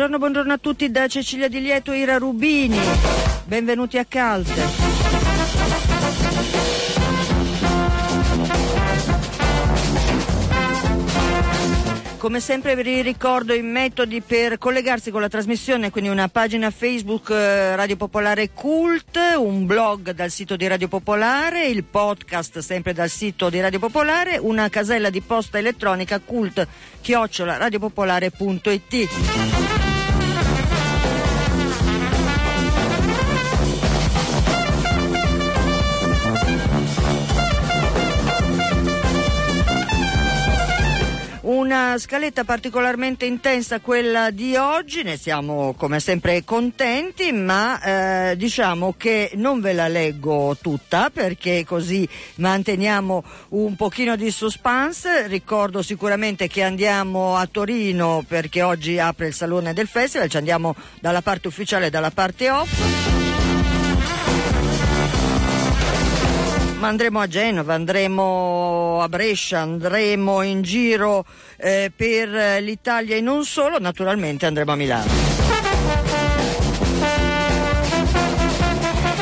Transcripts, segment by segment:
Buongiorno, buongiorno a tutti da Cecilia Di Lieto e Ira Rubini. Benvenuti a Calte. Come sempre vi ricordo i metodi per collegarsi con la trasmissione, quindi una pagina Facebook eh, Radio Popolare Cult, un blog dal sito di Radio Popolare, il podcast sempre dal sito di Radio Popolare, una casella di posta elettronica cult chiocciola radiopopolare.it. Una scaletta particolarmente intensa quella di oggi, ne siamo come sempre contenti, ma eh, diciamo che non ve la leggo tutta perché così manteniamo un pochino di suspense. Ricordo sicuramente che andiamo a Torino perché oggi apre il salone del festival, ci andiamo dalla parte ufficiale e dalla parte off. Ma andremo a Genova, andremo a Brescia, andremo in giro eh, per l'Italia e non solo, naturalmente andremo a Milano.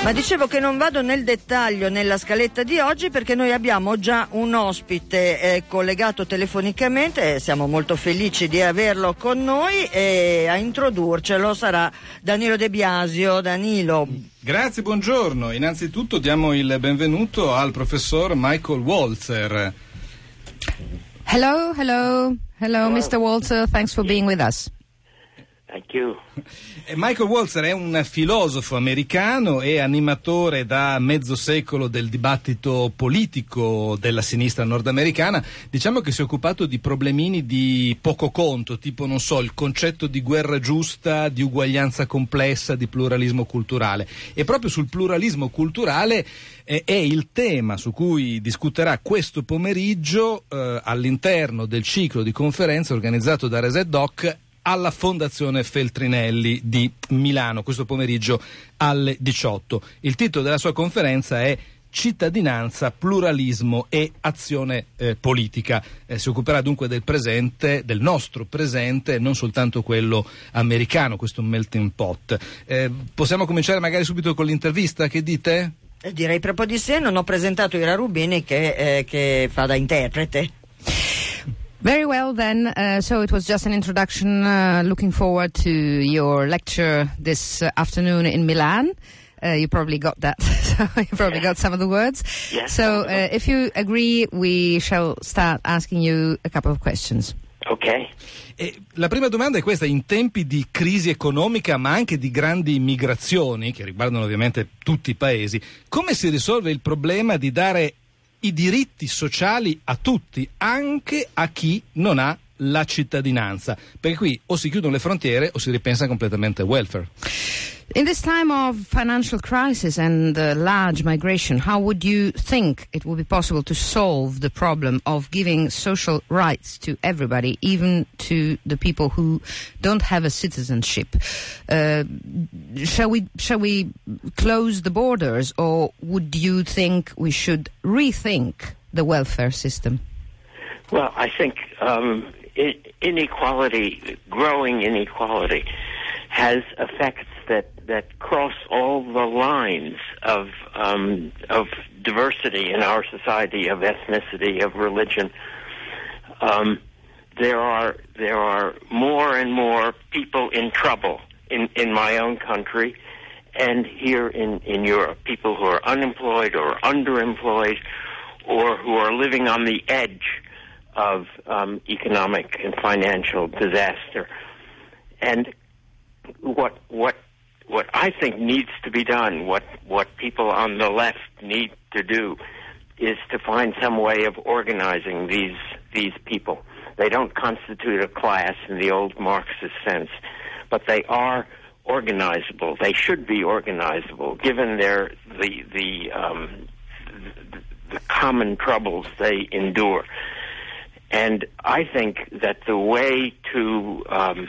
Ma dicevo che non vado nel dettaglio nella scaletta di oggi perché noi abbiamo già un ospite eh, collegato telefonicamente, e siamo molto felici di averlo con noi e a introdurcelo sarà Danilo De Biasio. Danilo. Grazie, buongiorno. Innanzitutto diamo il benvenuto al professor Michael Walzer. Hello, hello, hello, Mr. Walter. Thanks for being with us. You. Michael Walzer è un filosofo americano e animatore da mezzo secolo del dibattito politico della sinistra nordamericana. Diciamo che si è occupato di problemini di poco conto, tipo, non so, il concetto di guerra giusta, di uguaglianza complessa, di pluralismo culturale. E proprio sul pluralismo culturale eh, è il tema su cui discuterà questo pomeriggio eh, all'interno del ciclo di conferenze organizzato da Reset Doc alla Fondazione Feltrinelli di Milano questo pomeriggio alle 18. Il titolo della sua conferenza è Cittadinanza, pluralismo e azione eh, politica. Eh, si occuperà dunque del presente, del nostro presente, non soltanto quello americano, questo melting pot. Eh, possiamo cominciare magari subito con l'intervista, che dite? Eh, direi proprio di sé, non ho presentato Ira Rubini che, eh, che fa da interprete. Very well, then. Uh, so it was just an introduction. Uh, looking forward to your lecture this uh, afternoon in Milan. you probably got that. so you probably got some of the words. Yes. So if you agree, we shall start asking you a couple of questions. Okay. E la prima domanda è questa, in tempi di crisi economica ma anche di grandi migrazioni, che riguardano ovviamente tutti i paesi, come si risolve il problema di dare i diritti sociali a tutti, anche a chi non ha la cittadinanza, perché qui o si chiudono le frontiere o si ripensa completamente al welfare. In this time of financial crisis and large migration, how would you think it would be possible to solve the problem of giving social rights to everybody, even to the people who don't have a citizenship? Uh, shall we shall we close the borders, or would you think we should rethink the welfare system? Well, I think um, inequality, growing inequality, has effects that that cross all the lines of um, of diversity in our society, of ethnicity, of religion. Um, there are there are more and more people in trouble in in my own country and here in in Europe. People who are unemployed or underemployed, or who are living on the edge of um, economic and financial disaster. And what what what I think needs to be done, what what people on the left need to do, is to find some way of organizing these these people. They don't constitute a class in the old Marxist sense, but they are organizable. They should be organizable, given their the the um, the, common troubles they endure. And I think that the way to um,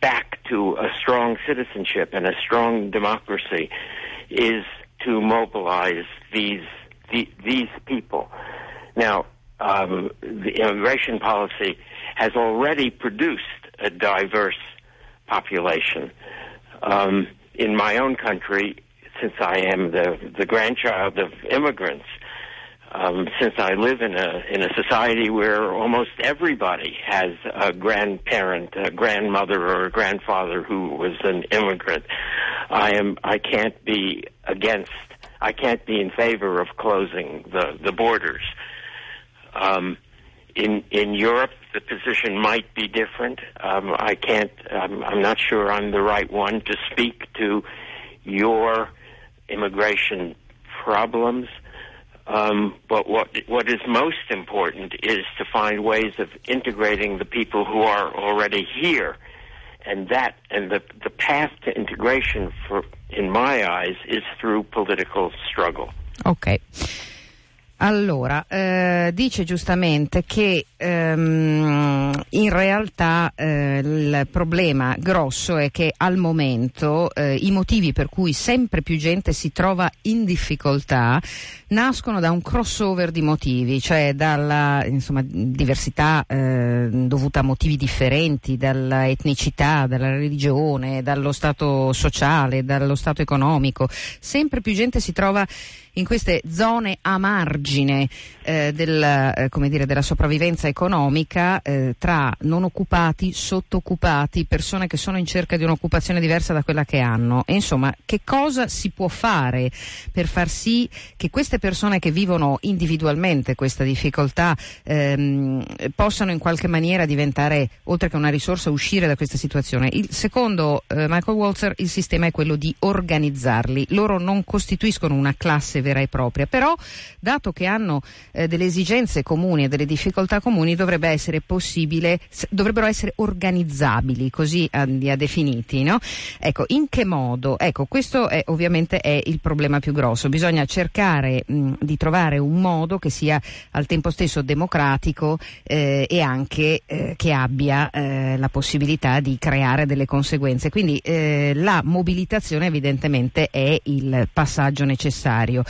back to a strong citizenship and a strong democracy is to mobilize these the, these people. Now, um, the immigration policy has already produced a diverse population. Um, in my own country, since I am the, the grandchild of immigrants, um, since I live in a in a society where almost everybody has a grandparent, a grandmother, or a grandfather who was an immigrant, I am I can't be against. I can't be in favor of closing the the borders. Um, in in Europe, the position might be different. Um, I can't. I'm, I'm not sure I'm the right one to speak to your immigration problems. Um, but what what is most important is to find ways of integrating the people who are already here, and that and the the path to integration, for in my eyes, is through political struggle. Ok. Allora, eh, dice giustamente che ehm, in realtà eh, il problema grosso è che al momento eh, i motivi per cui sempre più gente si trova in difficoltà nascono da un crossover di motivi, cioè dalla insomma, diversità eh, dovuta a motivi differenti, dalla etnicità, dalla religione, dallo stato sociale, dallo stato economico. Sempre più gente si trova in queste zone a margine eh, del, eh, dire, della sopravvivenza economica eh, tra non occupati, sottoccupati, persone che sono in cerca di un'occupazione diversa da quella che hanno. E insomma, che cosa si può fare per far sì che queste persone che vivono individualmente questa difficoltà ehm, possano in qualche maniera diventare, oltre che una risorsa, uscire da questa situazione? Il, secondo eh, Michael Walzer, il sistema è quello di organizzarli. Loro non costituiscono una classe vera e propria, però dato che hanno eh, delle esigenze comuni e delle difficoltà comuni dovrebbe essere possibile, dovrebbero essere organizzabili, così li ha definiti, no? Ecco, in che modo? Ecco, questo è, ovviamente è il problema più grosso, bisogna cercare mh, di trovare un modo che sia al tempo stesso democratico eh, e anche eh, che abbia eh, la possibilità di creare delle conseguenze. Quindi eh, la mobilitazione evidentemente è il passaggio necessario.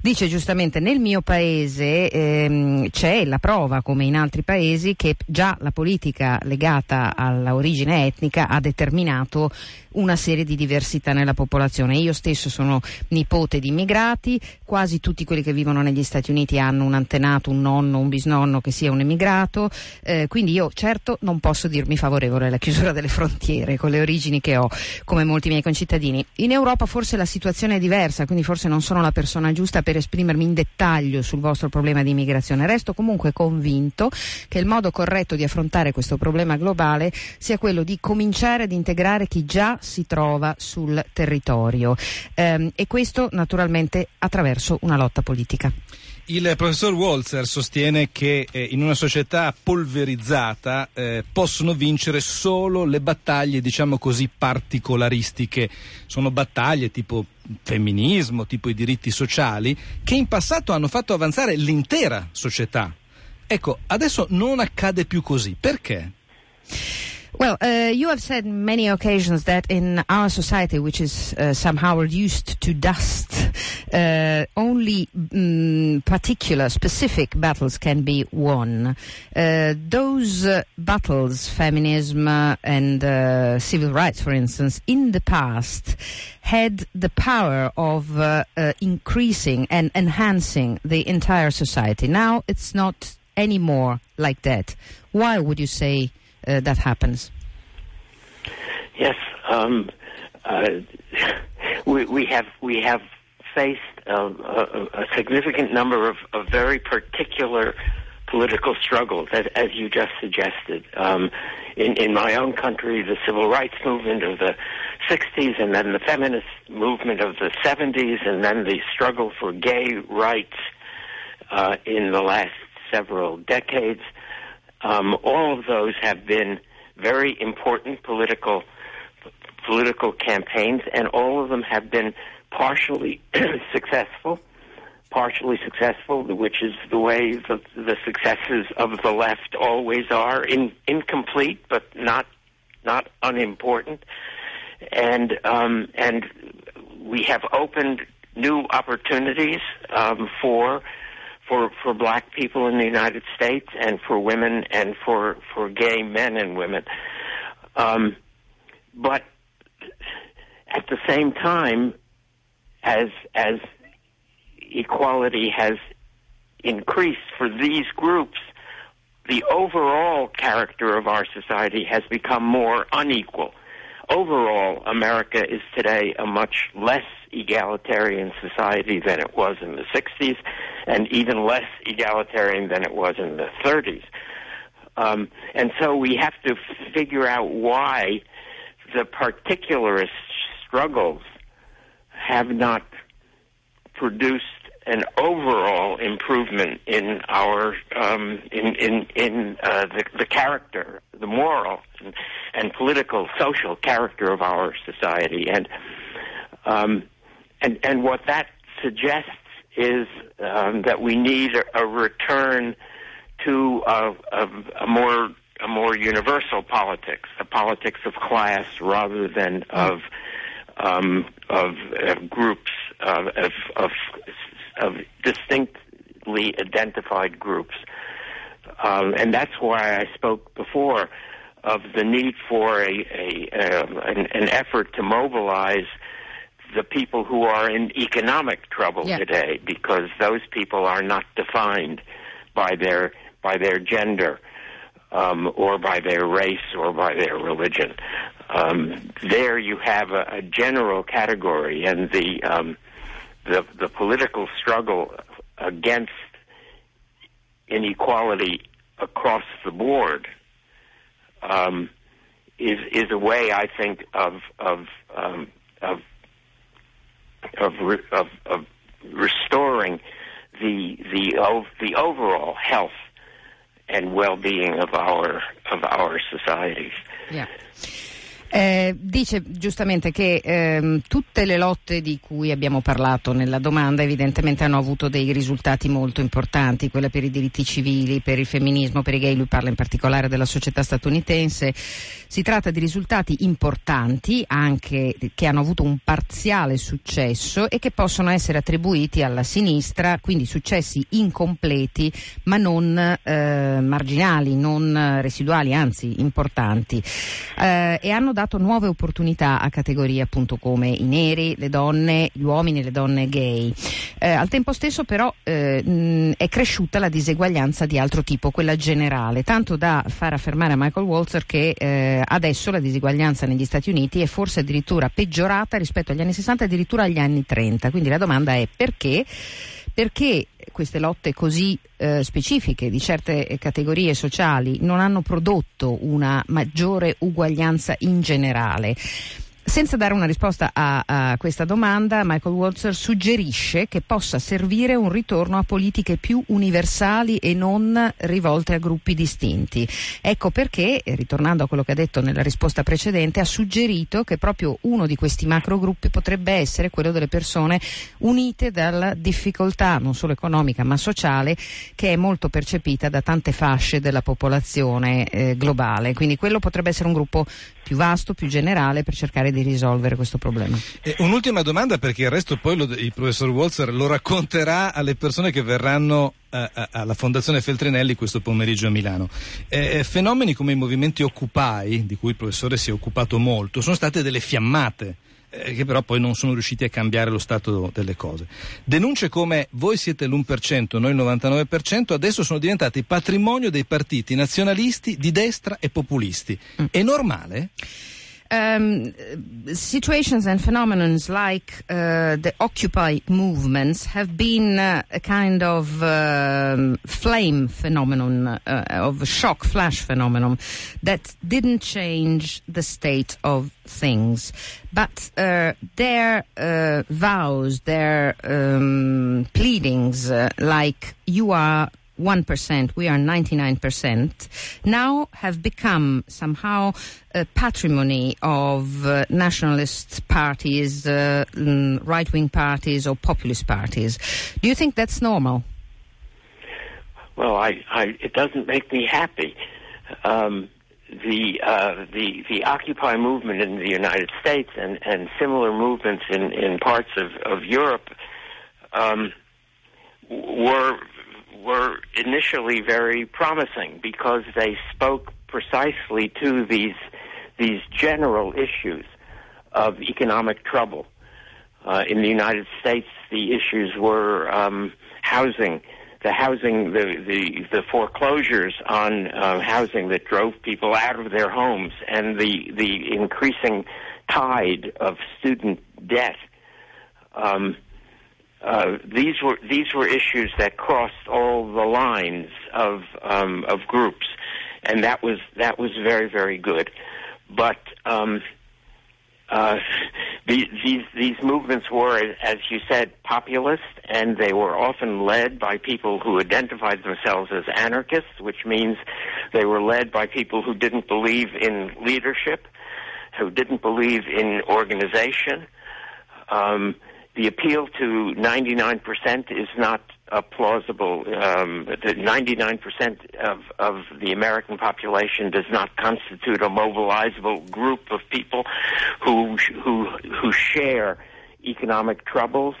Dice giustamente nel mio paese ehm, c'è la prova, come in altri paesi, che già la politica legata all'origine etnica ha determinato una serie di diversità nella popolazione. Io stesso sono nipote di immigrati, quasi tutti quelli che vivono negli Stati Uniti hanno un antenato, un nonno, un bisnonno che sia un emigrato, eh, quindi io certo non posso dirmi favorevole alla chiusura delle frontiere con le origini che ho, come molti miei concittadini. In Europa forse la situazione è diversa, quindi forse non sono la persona giusta per esprimermi in dettaglio sul vostro problema di immigrazione. Resto comunque convinto che il modo corretto di affrontare questo problema globale sia quello di cominciare ad integrare chi già si trova sul territorio ehm, e questo naturalmente attraverso una lotta politica. Il professor Walzer sostiene che eh, in una società polverizzata eh, possono vincere solo le battaglie, diciamo così, particolaristiche. Sono battaglie tipo femminismo, tipo i diritti sociali, che in passato hanno fatto avanzare l'intera società. Ecco, adesso non accade più così. Perché? Well, uh, you have said many occasions that in our society, which is uh, somehow reduced to dust, uh, only um, particular, specific battles can be won. Uh, those uh, battles, feminism uh, and civil rights, for instance, in the past, had the power of increasing and enhancing the entire society. Now it's not anymore like that. Why would you say? Uh, that happens? Yes, um, uh, we, we, have we have faced a, a, a significant number of, of, very particular political struggles, as, as you just suggested. Um, in, in, my own country, the civil rights movement of the 60s, and then the feminist movement of the 70s, and then the struggle for gay rights uh, in the last several decades. Um, all of those have been very important political political campaigns, and all of them have been partially successful. Partially successful, which is the way the, the successes of the left always are, in, incomplete but not not unimportant, and um, and we have opened new opportunities um, for for for black people in the United States and for women and for for gay men and women. Um, but at the same time, as as equality has increased for these groups, the overall character of our society has become more unequal. Overall, America is today a much less egalitarian society than it was in the 60s, and even less egalitarian than it was in the 30s. Um, and so we have to figure out why the particularist struggles have not produced an overall improvement in our um, in in in uh, the, the character, the moral and, and, political, social character of our society, and um, and and what that suggests is um, that we need a, a return to a, a, a, more a more universal politics, a politics of class rather than of um, of, of, groups of, of, of distinctly identified groups. Um, and that's why I spoke before of the need for a, a, a an, an, effort to mobilize the people who are in economic trouble yeah. today, because those people are not defined by their by their gender. Um, or by their race or by their religion. Um, there you have a, a, general category, and the um, the, the political struggle against inequality across the board um, is is a way I think of of um, of of, re- of, of restoring the the of the overall health and well-being of our of our societies. Yeah. Eh, dice giustamente che ehm, tutte le lotte di cui abbiamo parlato nella domanda evidentemente hanno avuto dei risultati molto importanti, quella per i diritti civili, per il femminismo, per i gay, lui parla in particolare della società statunitense. Si tratta di risultati importanti anche che hanno avuto un parziale successo e che possono essere attribuiti alla sinistra, quindi successi incompleti ma non eh, marginali, non residuali, anzi importanti. Eh, e hanno dato dato nuove opportunità a categorie appunto come i neri, le donne, gli uomini e le donne gay. Eh, al tempo stesso però eh, mh, è cresciuta la diseguaglianza di altro tipo, quella generale, tanto da far affermare a Michael Walzer che eh, adesso la diseguaglianza negli Stati Uniti è forse addirittura peggiorata rispetto agli anni 60 addirittura agli anni 30. Quindi la domanda è perché? Perché queste lotte così eh, specifiche di certe categorie sociali non hanno prodotto una maggiore uguaglianza in generale. Senza dare una risposta a, a, questa domanda, Michael Walzer suggerisce che possa servire un ritorno a politiche più universali e non rivolte a gruppi distinti. Ecco perché, ritornando a quello che ha detto nella risposta precedente, ha suggerito che proprio uno di questi macrogruppi potrebbe essere quello delle persone unite dalla difficoltà non solo economica ma sociale che è molto percepita da tante fasce della popolazione eh, globale. Quindi quello potrebbe essere un gruppo più vasto, più generale per cercare di risolvere questo problema. E un'ultima domanda perché il resto poi lo, il professor Walzer lo racconterà alle persone che verranno a, a, alla Fondazione Feltrinelli questo pomeriggio a Milano. Eh, fenomeni come i movimenti Occupy, di cui il professore si è occupato molto, sono state delle fiammate eh, che però poi non sono riusciti a cambiare lo stato delle cose. Denunce come voi siete l'1%, noi il 99%, adesso sono diventati patrimonio dei partiti nazionalisti di destra e populisti. Mm. È normale? Um, situations and phenomena like uh, the Occupy movements have been uh, a kind of uh, flame phenomenon, uh, of shock flash phenomenon that didn't change the state of things. But uh, their uh, vows, their um, pleadings, like you are 1%, we are 99%, now have become somehow a patrimony of uh, nationalist parties, uh, mm, right wing parties, or populist parties. Do you think that's normal? Well, I, I, it doesn't make me happy. Um, the uh, the the Occupy movement in the United States and, and similar movements in, in parts of, of Europe um, were were initially very promising because they spoke precisely to these these general issues of economic trouble. Uh, in the United States, the issues were um, housing, the housing, the, the, the foreclosures on uh, housing that drove people out of their homes, and the, the increasing tide of student debt. Um, uh, these were these were issues that crossed all the lines of um, of groups, and that was that was very very good. But um, uh, these, these these movements were, as you said, populist, and they were often led by people who identified themselves as anarchists, which means they were led by people who didn't believe in leadership, who didn't believe in organization. Um, the appeal to 99% is not a plausible. Um, the 99% of, of the American population does not constitute a mobilizable group of people who who who share economic troubles.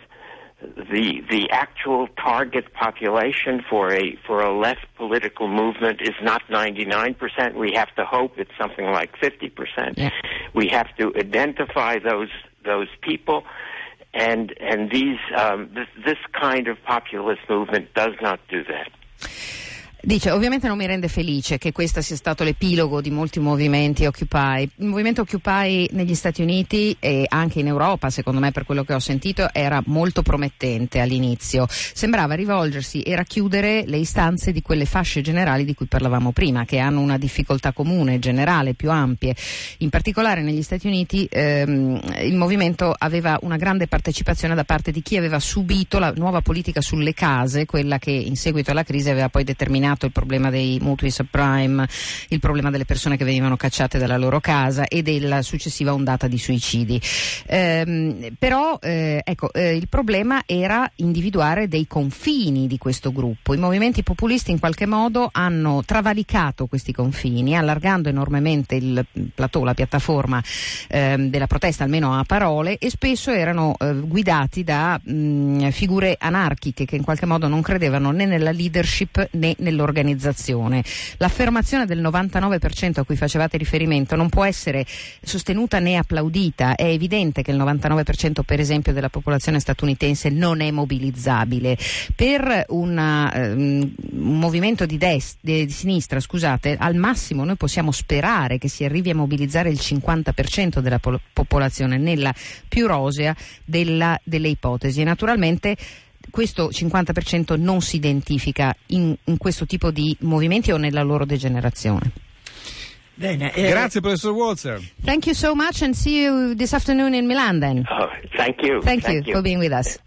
The the actual target population for a for a left political movement is not 99%. We have to hope it's something like 50%. Yeah. We have to identify those those people and and these um, this, this kind of populist movement does not do that. Dice, ovviamente non mi rende felice che questo sia stato l'epilogo di molti movimenti Occupy. Il movimento Occupy negli Stati Uniti e anche in Europa, secondo me per quello che ho sentito, era molto promettente all'inizio. Sembrava rivolgersi e racchiudere le istanze di quelle fasce generali di cui parlavamo prima, che hanno una difficoltà comune, generale, più ampie. In particolare negli Stati Uniti ehm, il movimento aveva una grande partecipazione da parte di chi aveva subito la nuova politica sulle case, quella che in seguito alla crisi aveva poi determinato il problema dei mutui subprime, il problema delle persone che venivano cacciate dalla loro casa e della successiva ondata di suicidi. Ehm, però eh, ecco, eh, il problema era individuare dei confini di questo gruppo. I movimenti populisti in qualche modo hanno travalicato questi confini, allargando enormemente il plateau, la piattaforma ehm, della protesta, almeno a parole, e spesso erano eh, guidati da mh, figure anarchiche che in qualche modo non credevano né nella leadership né nell'organizzazione. L'affermazione del 99% a cui facevate riferimento non può essere sostenuta né applaudita. È evidente che il 99% per esempio della popolazione statunitense non è mobilizzabile. Per una, ehm, un movimento di, dest- di, sinistra, scusate, al massimo noi possiamo sperare che si arrivi a mobilizzare il 50% della po- popolazione nella più rosea della, delle ipotesi. E naturalmente questo 50% non si identifica in, in, questo tipo di movimenti o nella loro degenerazione. Bene, eh, Grazie professor Walzer. Thank you so much and see you this afternoon in Milan then. Oh, thank you. Thank, you, for being with us.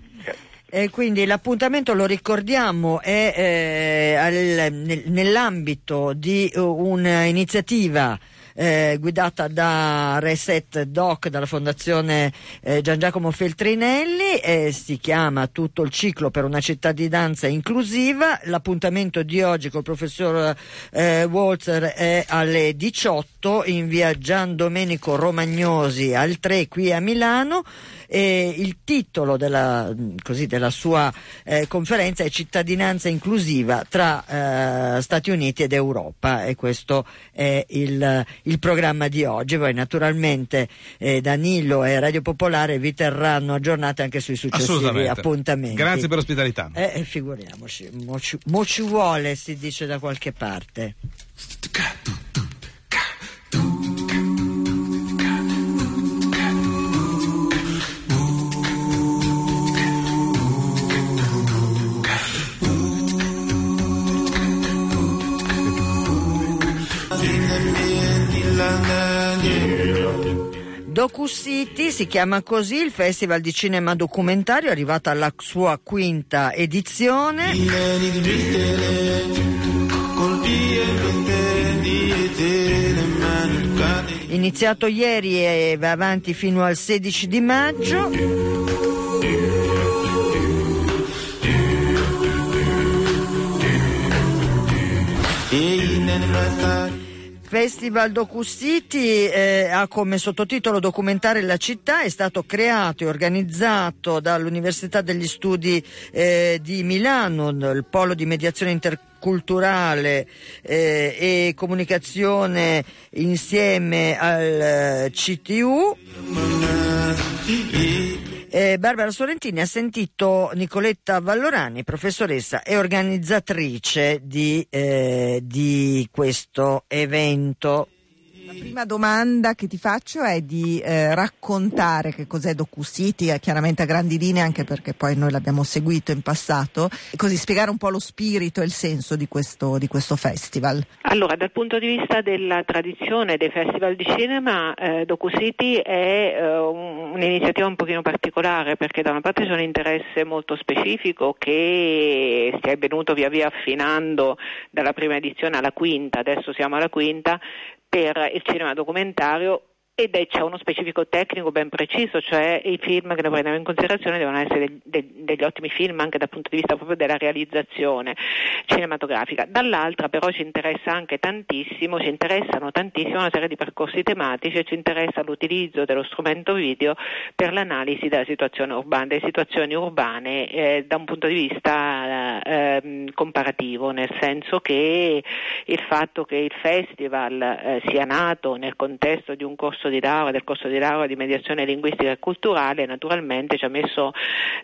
E quindi l'appuntamento, lo ricordiamo, è eh, al, nel, nell'ambito di uh, un'iniziativa eh, guidata da Reset Doc, dalla Fondazione eh, Gian Giacomo Feltrinelli, eh, si chiama Tutto il ciclo per una cittadinanza inclusiva. L'appuntamento di oggi col professor eh, Walzer è alle 18 in via Gian Domenico Romagnosi al 3 qui a Milano. E il titolo della, così, della sua eh, conferenza è Cittadinanza inclusiva tra eh, Stati Uniti ed Europa e questo è il, il programma di oggi. Poi naturalmente eh, Danilo e Radio Popolare vi terranno aggiornati anche sui successivi appuntamenti. Grazie per l'ospitalità. Eh, figuriamoci, mo ci, mo ci vuole si dice da qualche parte. DocuCity si chiama così il Festival di Cinema Documentario, è arrivata alla sua quinta edizione. Iniziato ieri e va avanti fino al 16 di maggio. Festival DocuCity eh, ha come sottotitolo Documentare la città, è stato creato e organizzato dall'Università degli Studi eh, di Milano, il polo di mediazione interculturale culturale eh, e comunicazione insieme al CTU. Eh, Barbara Sorrentini ha sentito Nicoletta Vallorani, professoressa e organizzatrice di, eh, di questo evento. La prima domanda che ti faccio è di eh, raccontare che cos'è DocuCity, eh, chiaramente a grandi linee anche perché poi noi l'abbiamo seguito in passato, e così spiegare un po' lo spirito e il senso di questo, di questo festival. Allora, dal punto di vista della tradizione dei festival di cinema, eh, DocuCity è eh, un'iniziativa un pochino particolare perché da una parte c'è un interesse molto specifico che si è venuto via via affinando dalla prima edizione alla quinta, adesso siamo alla quinta, per il cinema documentario ed è, c'è uno specifico tecnico ben preciso, cioè i film che noi prendiamo in considerazione devono essere de, de, degli ottimi film anche dal punto di vista proprio della realizzazione cinematografica. Dall'altra però ci interessa anche tantissimo, ci interessano tantissimo una serie di percorsi tematici e ci interessa l'utilizzo dello strumento video per l'analisi della situazione urbana, delle situazioni urbane eh, da un punto di vista eh, comparativo, nel senso che il fatto che il festival eh, sia nato nel contesto di un corso corso di laurea, del corso di laurea di mediazione linguistica e culturale, naturalmente ci ha messo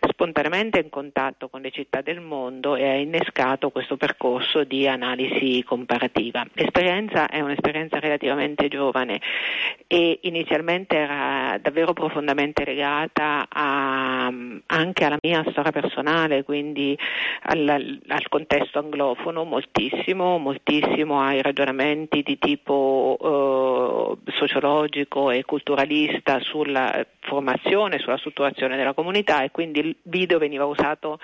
spontaneamente in contatto con le città del mondo e ha innescato questo percorso di analisi comparativa. L'esperienza è un'esperienza relativamente giovane e inizialmente era davvero profondamente legata a, anche alla mia storia personale, quindi al, al contesto anglofono, moltissimo, moltissimo ai ragionamenti di tipo eh, sociologico politico e culturalista sulla formazione, sulla strutturazione della comunità e quindi il video veniva usato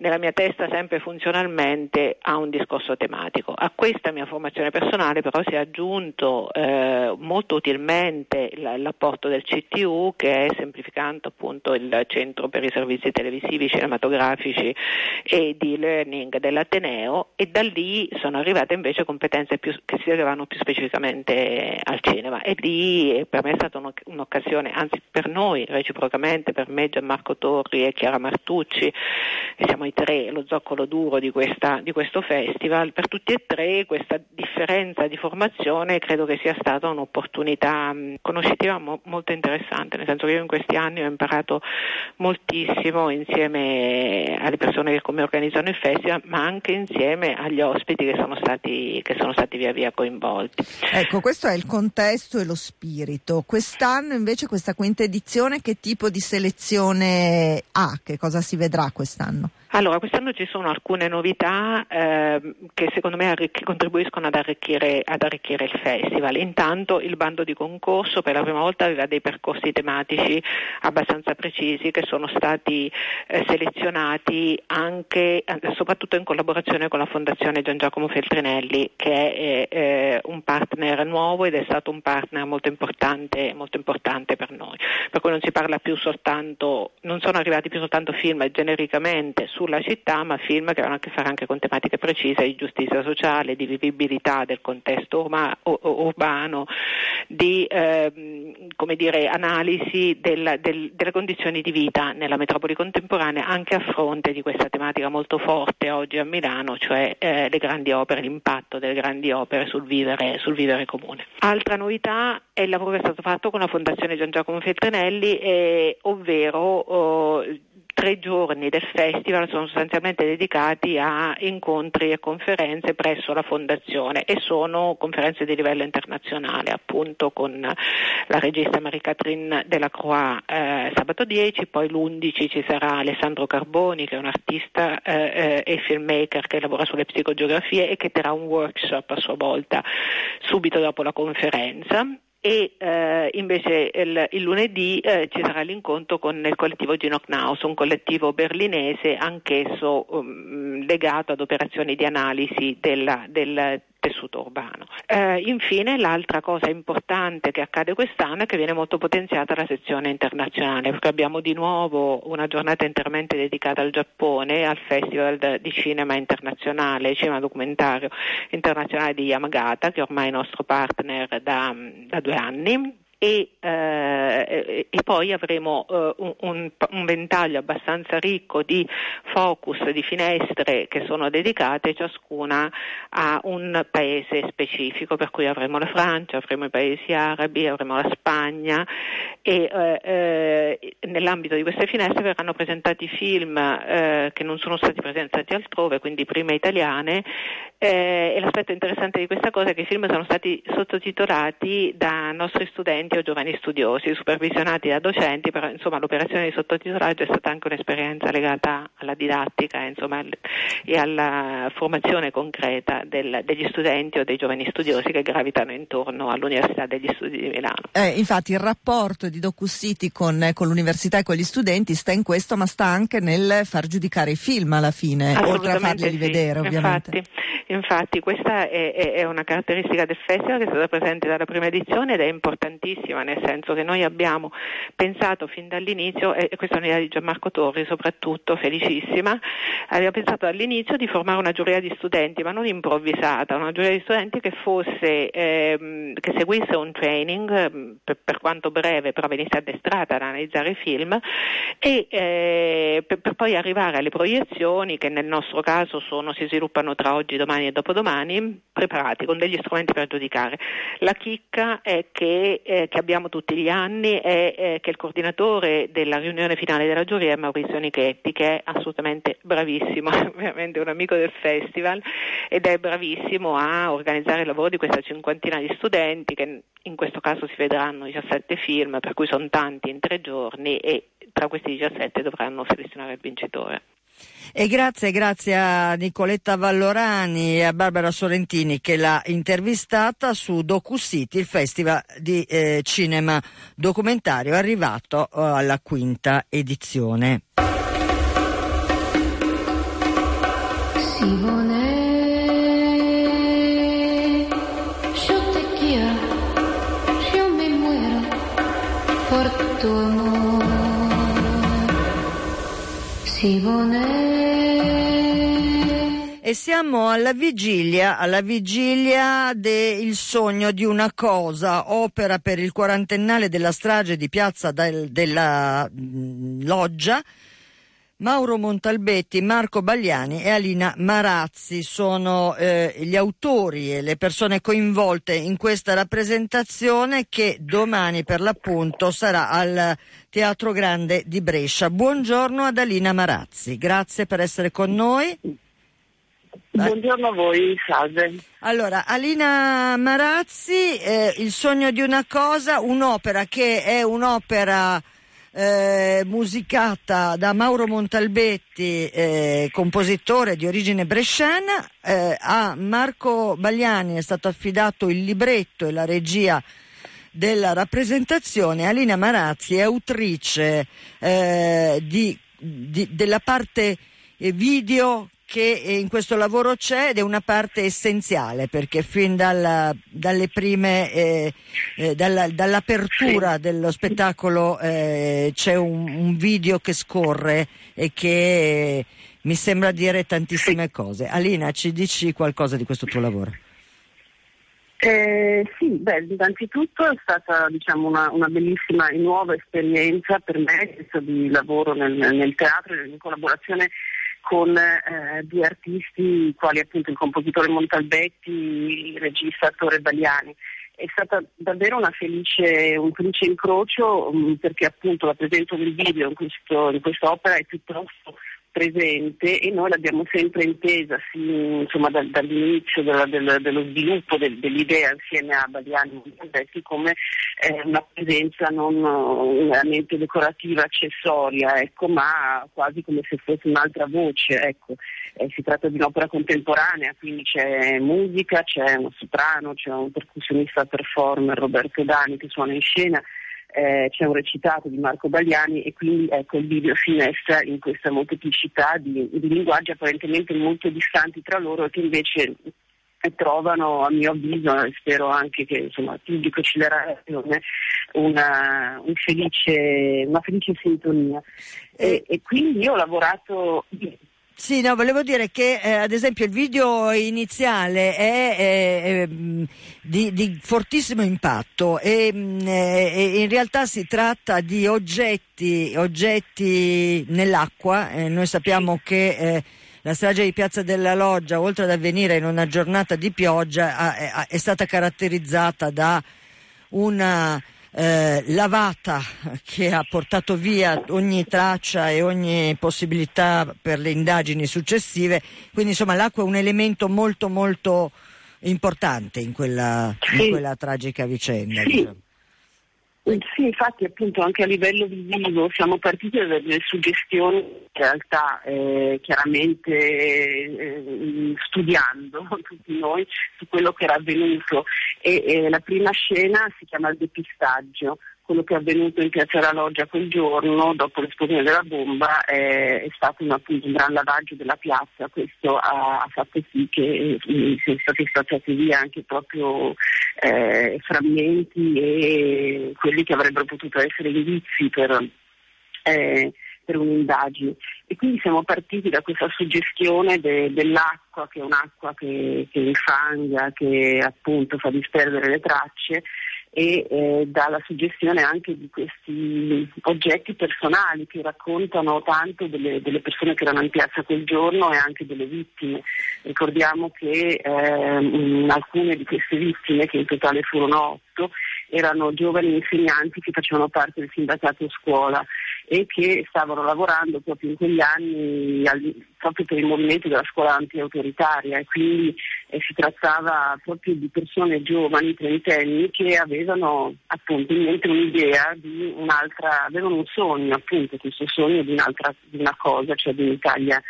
nella mia testa sempre funzionalmente a un discorso tematico. A questa mia formazione personale però si è aggiunto eh, molto utilmente l'apporto del CTU che è semplificando appunto il centro per i servizi televisivi, cinematografici e di learning dell'Ateneo e da lì sono arrivate invece competenze più, che si arrivano più specificamente al cinema e lì per me è stata un'occasione, anzi per noi reciprocamente, per me Gianmarco Torri e Chiara Martucci, siamo i tre lo zoccolo duro di, questa, di, questo festival, per tutti e tre questa differenza di formazione credo che sia stata un'opportunità conoscitiva mo- molto interessante, nel senso che io in questi anni ho imparato moltissimo insieme alle persone che come organizzano il festival, ma anche insieme agli ospiti che sono stati, che sono stati via via coinvolti. Ecco, questo è il contesto e lo spirito. Quest'anno invece questa quinta edizione che tipo di selezione ha? Che cosa si vedrà quest'anno? Allora, quest'anno ci sono alcune novità eh, che secondo me arricch- contribuiscono ad arricchire, ad arricchire, il festival. Intanto il bando di concorso per la prima volta aveva dei percorsi tematici abbastanza precisi che sono stati eh, selezionati anche, eh, soprattutto in collaborazione con la Fondazione Gian Giacomo Feltrinelli che è eh, un partner nuovo ed è stato un partner molto importante, molto importante per noi. Per cui non si parla più soltanto, non sono arrivati più soltanto film genericamente sulla città, ma film che hanno a che fare anche con tematiche precise di giustizia sociale, di vivibilità del contesto urma, urbano, di eh, dire, analisi del, del, delle condizioni di vita nella metropoli contemporanea anche a fronte di questa tematica molto forte oggi a Milano, cioè eh, le grandi opere, l'impatto delle grandi opere sul vivere, sul vivere comune. Altra novità è il lavoro che è stato fatto con la Fondazione Gian Giacomo Feltrinelli, eh, ovvero oh, tre giorni del festival sono sostanzialmente dedicati a incontri e conferenze presso la Fondazione e sono conferenze di livello internazionale, appunto con la regista Marie-Catherine Delacroix eh, sabato 10, poi l'11 ci sarà Alessandro Carboni che è un artista eh, eh, e filmmaker che lavora sulle psicogeografie e che terrà un workshop a sua volta subito dopo la conferenza e eh, invece il, il lunedì eh, ci sarà l'incontro con il collettivo Ginocnaus, un collettivo berlinese anch'esso um, legato ad operazioni di analisi della, del tessuto urbano. Eh, infine l'altra cosa importante che accade quest'anno è che viene molto potenziata la sezione internazionale, perché abbiamo di nuovo una giornata interamente dedicata al Giappone, al Festival di Cinema Internazionale, Cinema Documentario Internazionale di Yamagata, che ormai è nostro partner da, da due anni e, eh, e poi avremo eh, un, un, ventaglio abbastanza ricco di focus, di finestre che sono dedicate ciascuna a un paese specifico, per cui avremo la Francia, avremo i paesi arabi, avremo la Spagna e eh, eh nell'ambito di queste finestre verranno presentati film eh, che non sono stati presentati altrove, quindi prime italiane eh, e l'aspetto interessante di questa cosa è che i film sono stati sottotitolati da nostri studenti o giovani studiosi, supervisionati da docenti, però insomma l'operazione di sottotitolaggio è stata anche un'esperienza legata alla didattica insomma, e alla formazione concreta del, degli studenti o dei giovani studiosi che gravitano intorno all'Università degli Studi di Milano. Eh, infatti il rapporto di DocuCity con, con l'università e con gli studenti sta in questo, ma sta anche nel far giudicare i film alla fine, oltre a farli sì. vedere ovviamente. Infatti, infatti questa è, è, è, una caratteristica del festival che è stata presente dalla prima edizione ed è importantissima, nel senso che noi abbiamo pensato fin dall'inizio, e questa è un'idea di Gianmarco Torri soprattutto, felicissima, abbiamo pensato dall'inizio di formare una giuria di studenti, ma non improvvisata, una giuria di studenti che fosse, ehm, che seguisse un training, ehm, per, per, quanto breve, però venisse addestrata ad analizzare i film e eh, per, per, poi arrivare alle proiezioni che nel nostro caso sono, si sviluppano tra oggi, domani e dopodomani, preparati con degli strumenti per giudicare. La chicca che, eh, che abbiamo tutti gli anni è eh, che il coordinatore della riunione finale della giuria è Maurizio Nichetti, che è assolutamente bravissimo, ovviamente un amico del festival ed è bravissimo a organizzare il lavoro di questa cinquantina di studenti che in questo caso si vedranno 17 film, per cui sono tanti in tre giorni e tra questi 17 dovranno selezionare il vincitore. E grazie, grazie a Nicoletta Vallorani e a Barbara Sorrentini che l'ha intervistata su DocuCity, il festival di eh, cinema documentario arrivato eh, alla quinta edizione. Simone. E siamo alla vigilia, alla vigilia del sogno di una cosa, opera per il quarantennale della strage di piazza del, della mh, mm, Loggia, Mauro Montalbetti, Marco Bagliani e Alina Marazzi sono eh, gli autori e le persone coinvolte in questa rappresentazione che domani per l'appunto sarà al Teatro Grande di Brescia. Buongiorno ad Alina Marazzi, grazie per essere con noi. Buongiorno a voi, salve. Allora, Alina Marazzi, eh, Il sogno di una cosa, un'opera che è un'opera eh, musicata da Mauro Montalbetti, eh, compositore di origine bresciana, eh, a Marco Bagliani è stato affidato il libretto e la regia della rappresentazione, Alina Marazzi è autrice eh, di, di, della parte eh, video che in questo lavoro c'è ed è una parte essenziale perché fin dalla, dalle prime, eh, eh, dalla, dall'apertura dello spettacolo eh, c'è un, un, video che scorre e che mi sembra dire tantissime cose. Alina, ci dici qualcosa di questo tuo lavoro? Eh, sì, beh, innanzitutto è stata diciamo, una, una, bellissima e nuova esperienza per me di lavoro nel, nel teatro in collaborazione con eh, due artisti quali appunto il compositore Montalbetti, il regista attore Bagliani. È stato davvero felice, un felice incrocio mh, mm, perché appunto la presenza del video in, questo, in quest'opera è piuttosto presente e noi l'abbiamo sempre intesa sì, insomma, dal, dall'inizio della, del, dello sviluppo del, dell'idea insieme a Badiani e come eh, una presenza non veramente decorativa, accessoria, ecco, ma quasi come se fosse un'altra voce. Ecco. Eh, si tratta di un'opera contemporanea, quindi c'è musica, c'è uno soprano, c'è un percussionista performer Roberto Dani che suona in scena eh, c'è un recitato di Marco Bagliani e quindi ecco, il video si mestra in questa molteplicità di, di linguaggi apparentemente molto distanti tra loro e che invece trovano a mio avviso e spero anche che insomma, il pubblico ci darà ragione una, un felice, una felice sintonia. E, e, quindi io ho lavorato Sì, no, volevo dire che eh, ad esempio il video iniziale è, è, è di, di, fortissimo impatto e, mh, e, in realtà si tratta di oggetti, oggetti nell'acqua. Eh, noi sappiamo che eh, la strage di Piazza della Loggia, oltre ad avvenire in una giornata di pioggia, ha, è stata caratterizzata da una eh, lavata che ha portato via ogni traccia e ogni possibilità per le indagini successive, quindi insomma l'acqua è un elemento molto molto importante in quella, sì. in quella tragica vicenda. Sì. Diciamo. Sì, infatti appunto anche a livello visivo siamo partiti da delle suggestioni in realtà eh, chiaramente eh, studiando tutti noi su quello che era avvenuto. E eh, la prima scena si chiama il depistaggio quello che è avvenuto in Piazza della Loggia quel giorno, dopo l'esplosione della bomba, è, è stato un, appunto, un, gran lavaggio della piazza. Questo ha, ha fatto sì che eh, siano stati spazzati via anche proprio eh, frammenti e quelli che avrebbero potuto essere indizi per, eh, per un'indagine. E quindi siamo partiti da questa suggestione de, dell'acqua, che è un'acqua che, che infanga, che appunto fa disperdere le tracce e eh, dalla suggestione anche di questi oggetti personali che raccontano tanto delle, delle, persone che erano in piazza quel giorno e anche delle vittime. Ricordiamo che eh, alcune di queste vittime, che in totale furono otto, erano giovani insegnanti che facevano parte del sindacato scuola e che stavano lavorando proprio in quegli anni al, proprio per il movimento della scuola anti-autoritaria e quindi eh, si trattava proprio di persone giovani, trentenni, che avevano appunto in mente un'idea di un'altra, avevano un sogno appunto, questo sogno di, di una cosa, cioè di un'Italia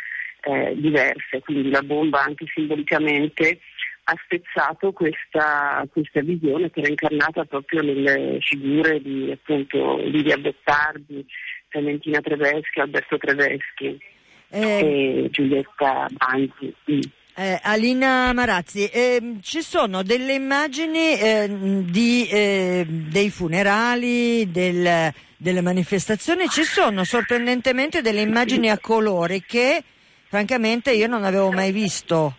eh, diversa, quindi la bomba anche simbolicamente ha spezzato questa, questa, visione che era incarnata proprio nelle figure di appunto Lidia Bottardi, Clementina Treveschi, Alberto Treveschi eh, e Giulietta Banzi. Mm. Eh, Alina Marazzi, eh, ci sono delle immagini eh, di, eh, dei funerali, del, delle manifestazioni, ci sono sorprendentemente delle immagini a colori che francamente io non avevo mai visto.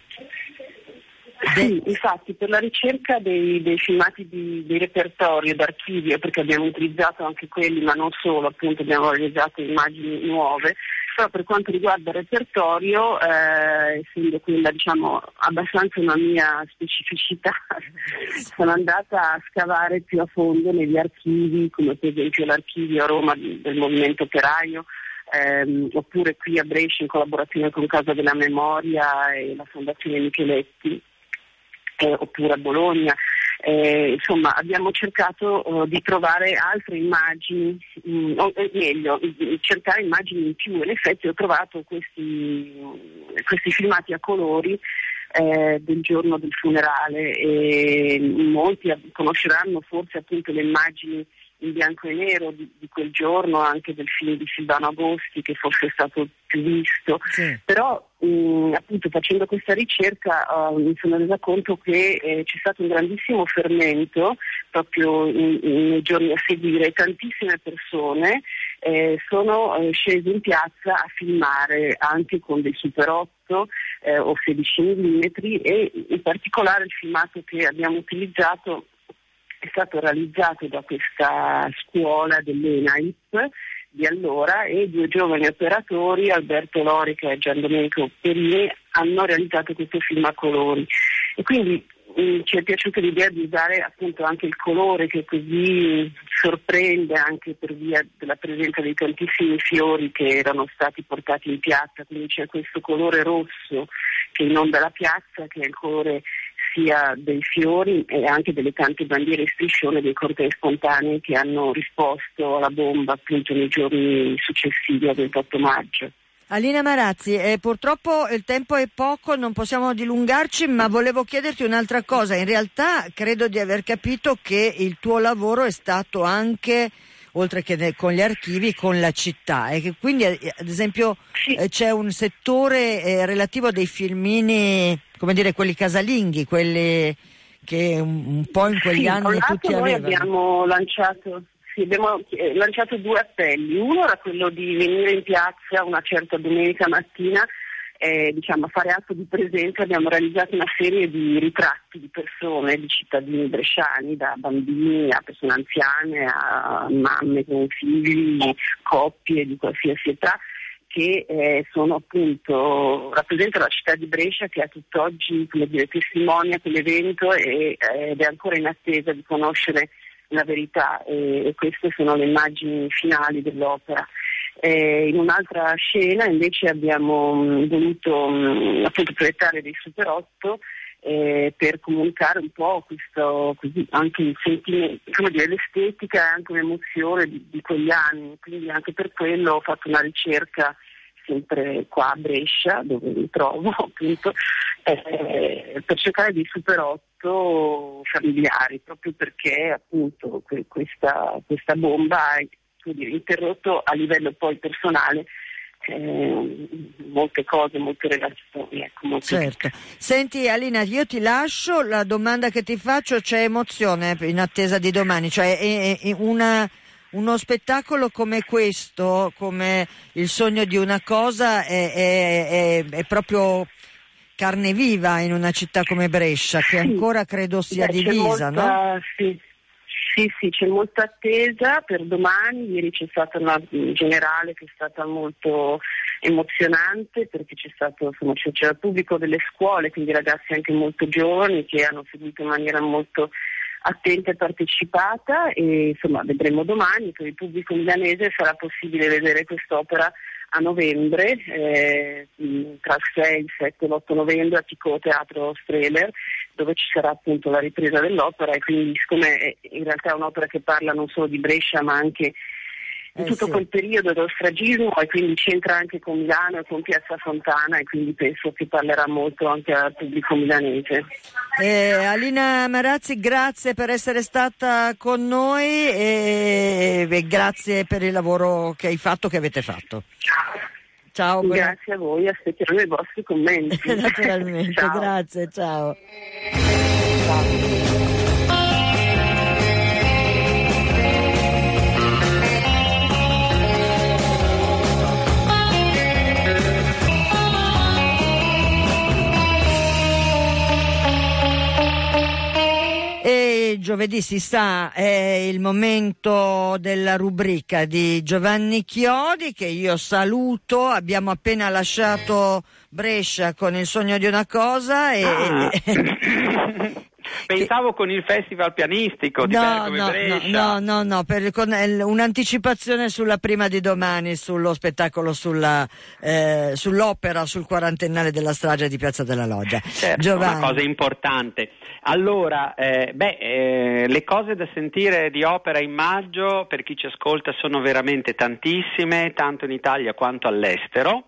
Sì, infatti per la ricerca dei, dei filmati di, di, repertorio, d'archivio, perché abbiamo utilizzato anche quelli, ma non solo, appunto abbiamo realizzato immagini nuove, però per quanto riguarda il repertorio, eh, essendo quella diciamo, abbastanza una mia specificità, sono andata a scavare più a fondo negli archivi, come per esempio l'archivio a Roma del Movimento Operaio, ehm, oppure qui a Brescia in collaborazione con Casa della Memoria e la Fondazione Micheletti eh, oppure a Bologna. Eh, insomma, abbiamo cercato uh, di trovare altre immagini, mh, mm, o eh, meglio, cercare immagini in più. In effetti ho trovato questi, questi filmati a colori eh, del giorno del funerale e molti conosceranno forse appunto le immagini in bianco e nero di, di, quel giorno, anche del film di Silvano Agosti che forse è stato più visto, sì. però mh, appunto facendo questa ricerca uh, mi sono resa conto che eh, c'è stato un grandissimo fermento proprio in, in, nei giorni a seguire tantissime persone eh, sono eh, scese in piazza a filmare anche con dei super 8 eh, o 16 mm e in particolare il filmato che abbiamo utilizzato è stato realizzato da questa scuola dell'ENAIP di allora e due giovani operatori, Alberto Lorica e Gian Domenico Perini, hanno realizzato questo film a colori. E quindi mh, mm, ci è piaciuta l'idea di usare appunto anche il colore che così sorprende anche per via della presenza di tantissimi fiori che erano stati portati in piazza, quindi c'è questo colore rosso che inonda la piazza, che è il colore sia dei fiori e anche delle tante bandiere e striscione dei cortei spontanei che hanno risposto alla bomba appunto nei giorni successivi al 28 maggio. Alina Marazzi, eh, purtroppo il tempo è poco, non possiamo dilungarci, ma volevo chiederti un'altra cosa. In realtà credo di aver capito che il tuo lavoro è stato anche, oltre che con gli archivi, con la città e che quindi eh, ad esempio sì. eh, c'è un settore eh, relativo dei filmini come dire, quelli casalinghi, quelli che un, un po' in quegli sì, anni tutti noi avevano. Abbiamo lanciato, sì, abbiamo eh, lanciato due appelli. Uno era quello di venire in piazza una certa domenica mattina eh, diciamo, a fare atto di presenza abbiamo realizzato una serie di ritratti di persone, di cittadini bresciani, da bambini a persone anziane, a mamme con figli, coppie di qualsiasi età che eh, sono appunto, rappresentano la città di Brescia che a tutt'oggi come dire, testimonia quell'evento e, eh, ed è ancora in attesa di conoscere la verità e, e queste sono le immagini finali dell'opera. Eh, in un'altra scena invece abbiamo mh, voluto mh, appunto proiettare dei Super 8 eh, per comunicare un po' questo, anche il sentimento, dire, l'estetica e anche l'emozione di, di, quegli anni, quindi anche per quello ho fatto una ricerca sempre qua a Brescia, dove mi trovo appunto, eh, per cercare dei super 8 familiari, proprio perché appunto que- questa, questa, bomba dire, interrotto a livello poi personale eh, molte cose, molte relazioni. Ecco, molte certo. Senti Alina, io ti lascio, la domanda che ti faccio c'è emozione in attesa di domani, cioè è, è una, uno spettacolo come questo, come il sogno di una cosa, è, è, è proprio carne viva in una città come Brescia, che ancora credo sia Beh, divisa, molta, no? Sì. Sì, sì, c'è molta attesa per domani, ieri c'è stata una generale che è stata molto emozionante perché c'è stato, insomma, c'era il pubblico delle scuole, quindi ragazzi anche molto giovani che hanno seguito in maniera molto attenta e partecipata e insomma vedremo domani. Per il pubblico milanese sarà possibile vedere quest'opera a novembre, eh, tra il 6, il 7 e l'8 novembre a Pico Teatro Streller, dove ci sarà appunto la ripresa dell'opera e quindi siccome in realtà è un'opera che parla non solo di Brescia ma anche di Eh, tutto sì. quel periodo dello stragismo e quindi c'entra anche con Milano e con Piazza Fontana e quindi penso che parlerà molto anche al pubblico milanese. Eh, Alina Marazzi, grazie per essere stata con noi e, e grazie per il lavoro che hai fatto, che avete fatto. Ciao, buona- Grazie a voi, aspetterò i vostri commenti. naturalmente, Ciao. grazie, ciao. E giovedì si sa, è il momento della rubrica di Giovanni Chiodi che io saluto. Abbiamo appena lasciato Brescia con il sogno di una cosa e, Ah. Pensavo con il festival pianistico di No, Bergamo no, no, Brescia. no, no, no, per- con eh, un'anticipazione sulla prima di domani, sullo spettacolo sulla, eh, sull'opera sul quarantennale della strage di Piazza della Loggia. Certo, Giovanni. una cosa importante. Allora, eh, beh, eh, le cose da sentire di opera in maggio per chi ci ascolta sono veramente tantissime, tanto in Italia quanto all'estero.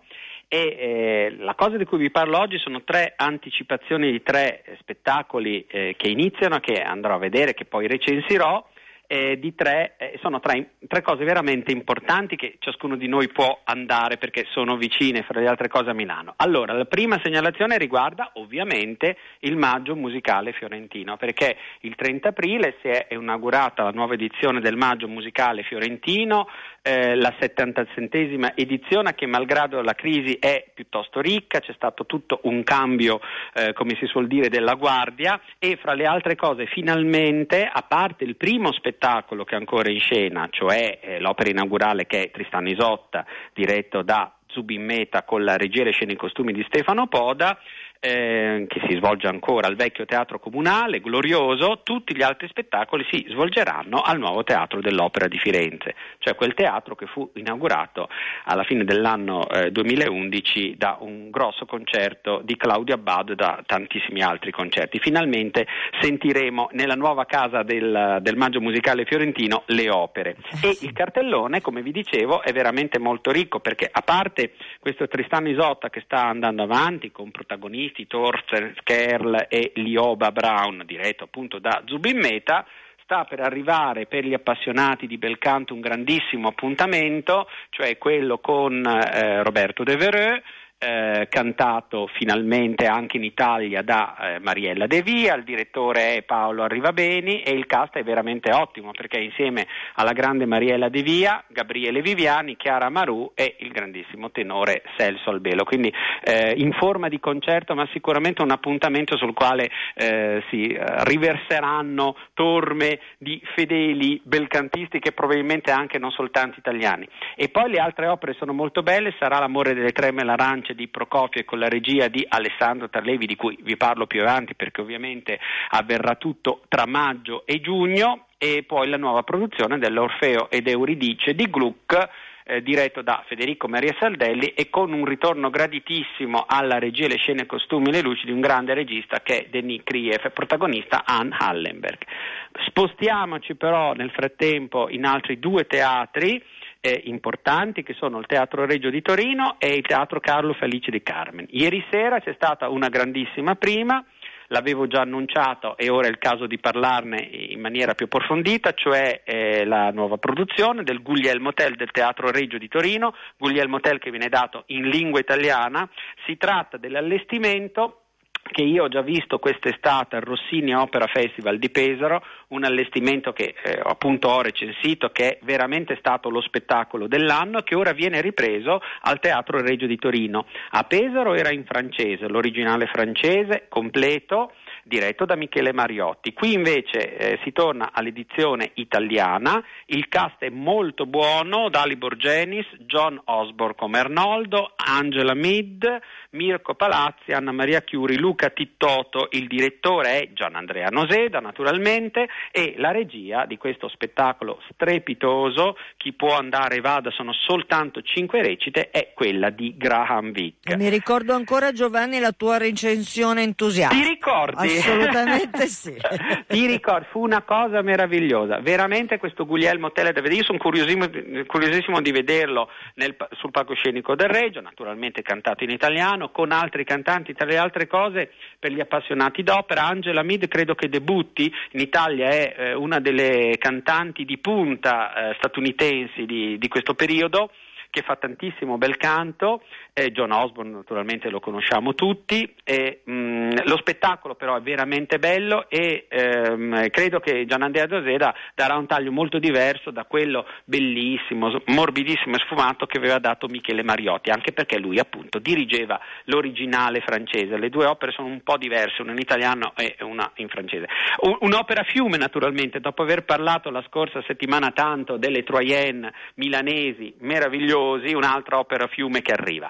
E eh, la cosa di cui vi parlo oggi sono tre anticipazioni di tre spettacoli eh, che iniziano, che andrò a vedere, che poi recensirò. eh, di tre, eh, sono tre, tre cose veramente importanti che ciascuno di noi può andare perché sono vicine, fra le altre cose, a Milano. Allora, la prima segnalazione riguarda ovviamente il Maggio Musicale Fiorentino, perché il 30 aprile si è inaugurata la nuova edizione del Maggio Musicale Fiorentino, eh, la 77esima edizione che malgrado la crisi è piuttosto ricca, c'è stato tutto un cambio, eh, come si suol dire, della guardia e fra le altre cose finalmente, a parte il primo spettacolo che è ancora in scena, cioè eh, l'opera inaugurale che è Tristano Isotta, diretto da Zubin Meta con la regia e scene e i costumi di Stefano Poda, eh, che si svolge ancora al vecchio teatro comunale, glorioso, tutti gli altri spettacoli si svolgeranno al nuovo teatro dell'Opera di Firenze, cioè quel teatro che fu inaugurato alla fine dell'anno eh, 2011 da un grosso concerto di Claudio Abbado e da tantissimi altri concerti. Finalmente sentiremo nella nuova casa del, del Maggio Musicale Fiorentino le opere e il cartellone, come vi dicevo, è veramente molto ricco perché a parte questo Tristano Isotta che sta andando avanti con protagonisti Thorsten Skerl e Lioba Brown, diretto appunto da Zubin Meta, sta per arrivare per gli appassionati di bel canto un grandissimo appuntamento, cioè quello con eh, Roberto De Vereux, eh, cantato finalmente anche in Italia da eh, Mariella De Via, il direttore è Paolo Arrivabeni e il cast è veramente ottimo perché insieme alla grande Mariella De Via, Gabriele Viviani, Chiara Marù e il grandissimo tenore Celso Albelo. Quindi eh, in forma di concerto ma sicuramente un appuntamento sul quale eh, si eh, riverseranno torme di fedeli belcantisti che probabilmente anche non soltanto italiani. E poi le altre opere sono molto belle, sarà L'amore delle treme e l'arance di Procopio e con la regia di Alessandro Tarlevi di cui vi parlo più avanti perché ovviamente avverrà tutto tra maggio e giugno e poi la nuova produzione dell'Orfeo ed Euridice di Gluck eh, diretto da Federico Maria Saldelli e con un ritorno graditissimo alla regia, le scene, costumi e le luci di un grande regista che è Denis Krief, protagonista Anne Hallenberg. Spostiamoci però nel frattempo in altri due teatri eh, importanti che sono il Teatro Reggio di Torino e il Teatro Carlo Felice di Carmen. Ieri sera c'è stata una grandissima prima l'avevo già annunciato e ora è il caso di parlarne in maniera più approfondita, cioè eh, la nuova produzione del Guglielmo Hotel del Teatro Reggio di Torino, Guglielmo Hotel che viene dato in lingua italiana, si tratta dell'allestimento che io ho già visto quest'estate al Rossini Opera Festival di Pesaro, un allestimento che eh, appunto ho recensito, che è veramente stato lo spettacolo dell'anno e che ora viene ripreso al Teatro Reggio di Torino. A Pesaro era in francese, l'originale francese, completo, diretto da Michele Mariotti. Qui invece eh, si torna all'edizione italiana, il cast è molto buono, Dali Borgenis, John Osborne come Arnoldo, Angela Mead, Mirko Palazzi, Anna Maria Chiuri, Luca Tittoto, il direttore è Gian Andrea Noseda naturalmente e la regia di questo spettacolo strepitoso, chi può andare e vada, sono soltanto cinque recite, è quella di Graham Vick. Mi ricordo ancora Giovanni la tua recensione entusiasta. Ti ricordi? Assolutamente sì. Ti ricordi, fu una cosa meravigliosa, veramente questo Guglielmo Tele da vedere, io sono curiosissimo, curiosissimo di vederlo nel, sul palcoscenico del Reggio, naturalmente cantato in italiano, con altri cantanti, tra le altre cose per gli appassionati d'opera. Angela Mead credo che debutti, in Italia è eh, una delle cantanti di punta eh, statunitensi di, di questo periodo che fa tantissimo bel canto, eh, John Osborne naturalmente lo conosciamo tutti, e, mh, mm, lo spettacolo però è veramente bello e ehm, credo che Gian Andrea Doseda darà un taglio molto diverso da quello bellissimo, morbidissimo e sfumato che aveva dato Michele Mariotti, anche perché lui appunto dirigeva l'originale francese, le due opere sono un po' diverse, una in italiano e una in francese. Un, un'opera fiume naturalmente, dopo aver parlato la scorsa settimana tanto delle Troyenne milanesi meravigliose, Rosi, un'altra opera fiume che arriva.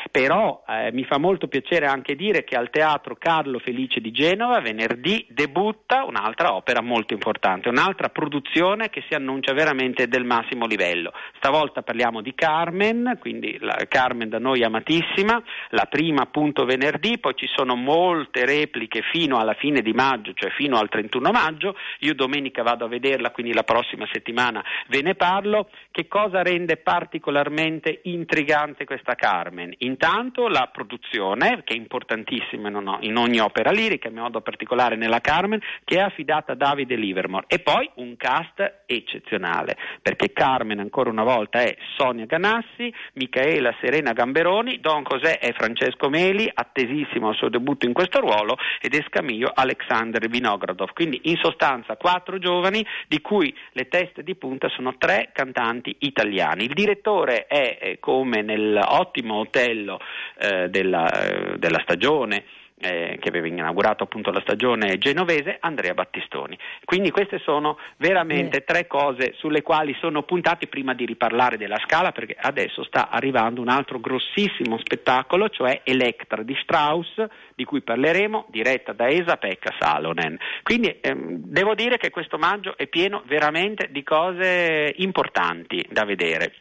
Però eh, mi fa molto piacere anche dire che al Teatro Carlo Felice di Genova venerdì debutta un'altra opera molto importante, un'altra produzione che si annuncia veramente del massimo livello. Stavolta parliamo di Carmen, quindi Carmen da noi amatissima, la prima appunto venerdì, poi ci sono molte repliche fino alla fine di maggio, cioè fino al 31 maggio. Io domenica vado a vederla, quindi la prossima settimana ve ne parlo. Che cosa rende particolarmente intrigante questa Carmen? Intanto la produzione, che è importantissima in ogni opera lirica, in modo particolare nella Carmen, che è affidata a Davide Livermore. E poi un cast eccezionale, perché Carmen ancora una volta è Sonia Ganassi, Michaela Serena Gamberoni, Don José è Francesco Meli, attesissimo al suo debutto in questo ruolo, ed Escamillo Alexander Vinogradov. Quindi in sostanza quattro giovani, di cui le teste di punta sono tre cantanti italiani. Il direttore è, come nell'ottimo hotel livello eh, della, eh, della stagione eh, che aveva inaugurato appunto la stagione genovese, Andrea Battistoni. Quindi queste sono veramente eh. tre cose sulle quali sono puntati prima di riparlare della scala, perché adesso sta arrivando un altro grossissimo spettacolo, cioè Electra di Strauss, di cui parleremo, diretta da Esa Pekka Salonen. Quindi ehm, devo dire che questo maggio è pieno veramente di cose importanti da vedere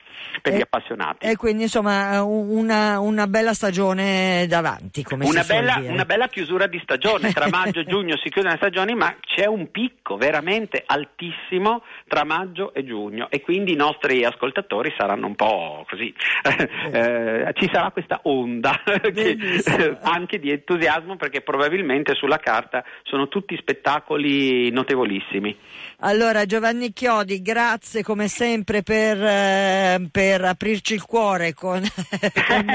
per e, gli appassionati. E quindi insomma una, una bella stagione davanti, come una si bella, bella chiusura di stagione, tra maggio e giugno si chiudono le stagioni, ma c'è un picco veramente altissimo tra maggio e giugno e quindi i nostri ascoltatori saranno un po' così, eh, ci sarà questa onda che, anche di entusiasmo perché probabilmente sulla carta sono tutti spettacoli notevolissimi. Allora Giovanni Chiodi, grazie come sempre per, eh, per aprirci il cuore con, con,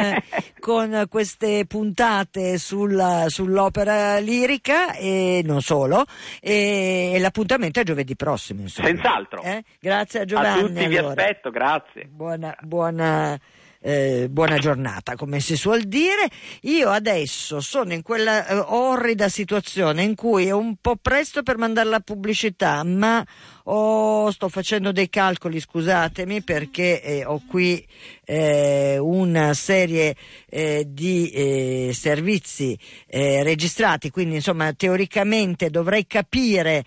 con queste puntate sulla, sull'opera lirica e non solo e, e, l'appuntamento è giovedì prossimo. Insomma. Senz'altro. Eh? Grazie a Giovanni. A tutti allora. vi aspetto, grazie. Buona, buona eh, buona giornata, come si suol dire. Io adesso sono in quella eh, orrida situazione in cui è un po' presto per mandare la pubblicità, ma oh, sto facendo dei calcoli, scusatemi, perché eh, ho qui eh, una serie eh, di servizi registrati, quindi insomma teoricamente dovrei capire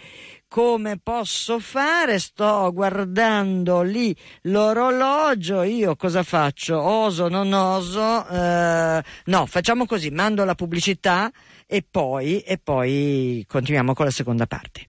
come posso fare? Sto guardando lì l'orologio, io cosa faccio? Oso, non oso? Eh, no, facciamo così, mando la pubblicità e poi, e poi continuiamo con la seconda parte.